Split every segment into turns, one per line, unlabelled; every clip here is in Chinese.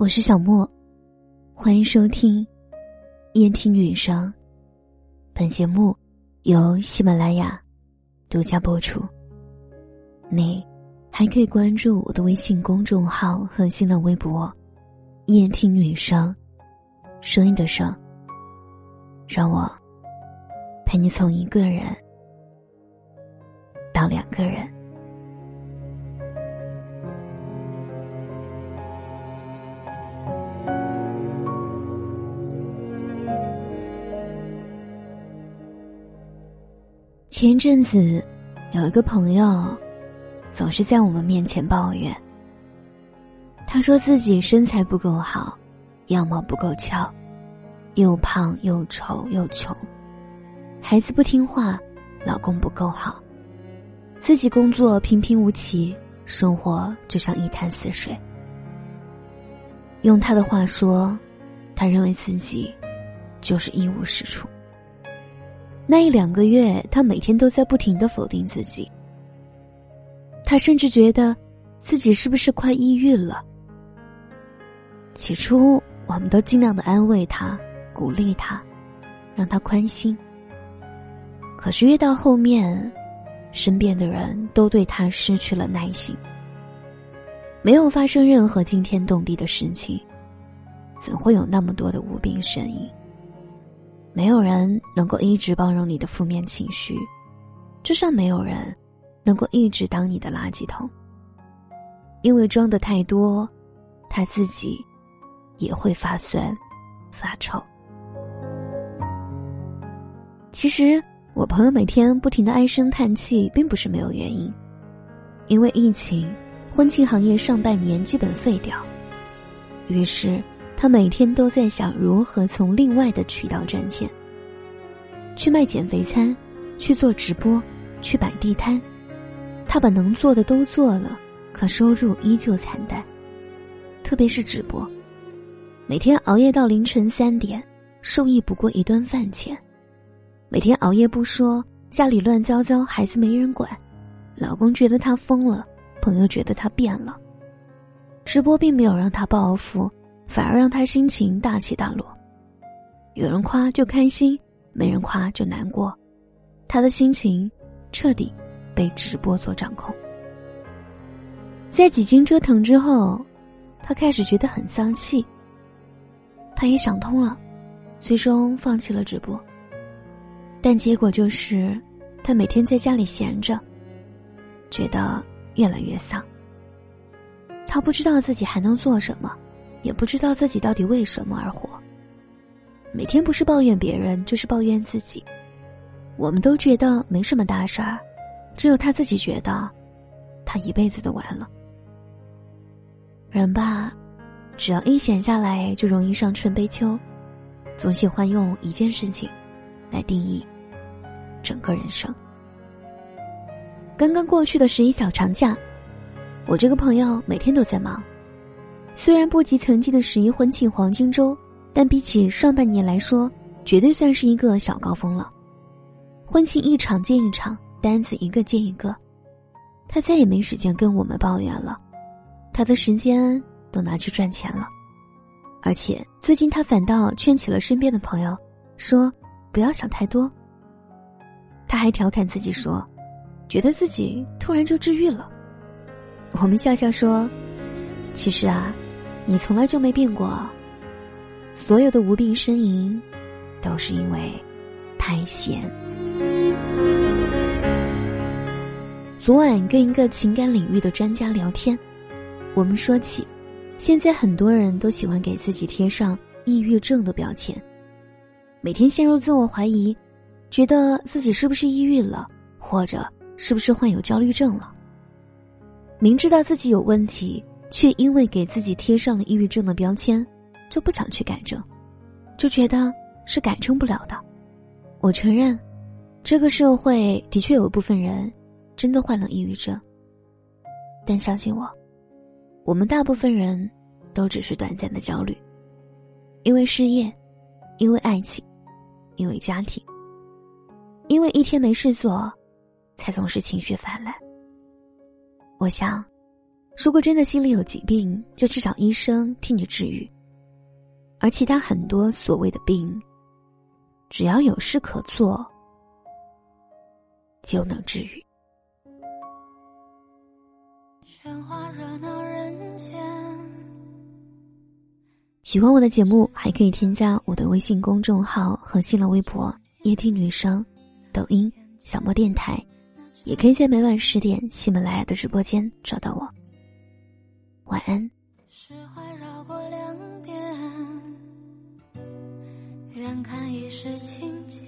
我是小莫，欢迎收听夜听女生。本节目由喜马拉雅独家播出。你还可以关注我的微信公众号和新浪微博“夜听女生”，声音的声，让我陪你从一个人到两个人。前阵子，有一个朋友，总是在我们面前抱怨。他说自己身材不够好，样貌不够俏，又胖又丑又穷，孩子不听话，老公不够好，自己工作平平无奇，生活就像一潭死水。用他的话说，他认为自己就是一无是处。那一两个月，他每天都在不停的否定自己。他甚至觉得，自己是不是快抑郁了？起初，我们都尽量的安慰他，鼓励他，让他宽心。可是越到后面，身边的人都对他失去了耐心。没有发生任何惊天动地的事情，怎会有那么多的无病呻吟？没有人能够一直包容你的负面情绪，就像没有人能够一直当你的垃圾桶。因为装的太多，他自己也会发酸、发臭。其实，我朋友每天不停的唉声叹气，并不是没有原因。因为疫情，婚庆行业上半年基本废掉，于是。他每天都在想如何从另外的渠道赚钱。去卖减肥餐，去做直播，去摆地摊，他把能做的都做了，可收入依旧惨淡。特别是直播，每天熬夜到凌晨三点，收益不过一顿饭钱。每天熬夜不说，家里乱糟糟，孩子没人管，老公觉得他疯了，朋友觉得他变了。直播并没有让他暴富。反而让他心情大起大落，有人夸就开心，没人夸就难过，他的心情彻底被直播所掌控。在几经折腾之后，他开始觉得很丧气。他也想通了，最终放弃了直播。但结果就是，他每天在家里闲着，觉得越来越丧。他不知道自己还能做什么。也不知道自己到底为什么而活。每天不是抱怨别人，就是抱怨自己。我们都觉得没什么大事儿，只有他自己觉得，他一辈子都完了。人吧，只要一闲下来，就容易上春悲秋，总喜欢用一件事情来定义整个人生。刚刚过去的十一小长假，我这个朋友每天都在忙。虽然不及曾经的十一婚庆黄金周，但比起上半年来说，绝对算是一个小高峰了。婚庆一场接一场，单子一个接一个，他再也没时间跟我们抱怨了，他的时间都拿去赚钱了。而且最近他反倒劝起了身边的朋友，说不要想太多。他还调侃自己说，觉得自己突然就治愈了。我们笑笑说。其实啊，你从来就没变过。所有的无病呻吟，都是因为太闲。昨晚跟一个情感领域的专家聊天，我们说起，现在很多人都喜欢给自己贴上抑郁症的标签，每天陷入自我怀疑，觉得自己是不是抑郁了，或者是不是患有焦虑症了。明知道自己有问题。却因为给自己贴上了抑郁症的标签，就不想去改正，就觉得是改正不了的。我承认，这个社会的确有一部分人真的患了抑郁症。但相信我，我们大部分人都只是短暂的焦虑，因为失业，因为爱情，因为家庭，因为一天没事做，才总是情绪泛滥。我想。如果真的心里有疾病，就去找医生替你治愈。而其他很多所谓的病，只要有事可做，就能治愈。喧哗热闹人间。喜欢我的节目，还可以添加我的微信公众号和新浪微博“夜听女生”、抖音“小莫电台”，也可以在每晚十点喜马拉雅的直播间找到我。晚安。是环绕过两边远看已是情节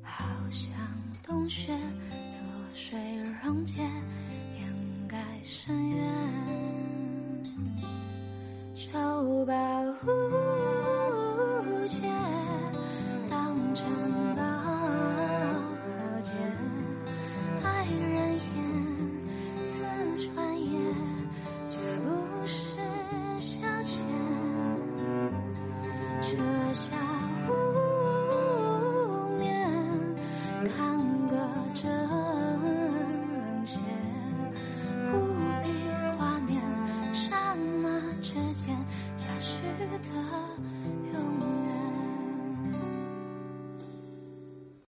好像冬雪作水溶解掩盖深渊。就保护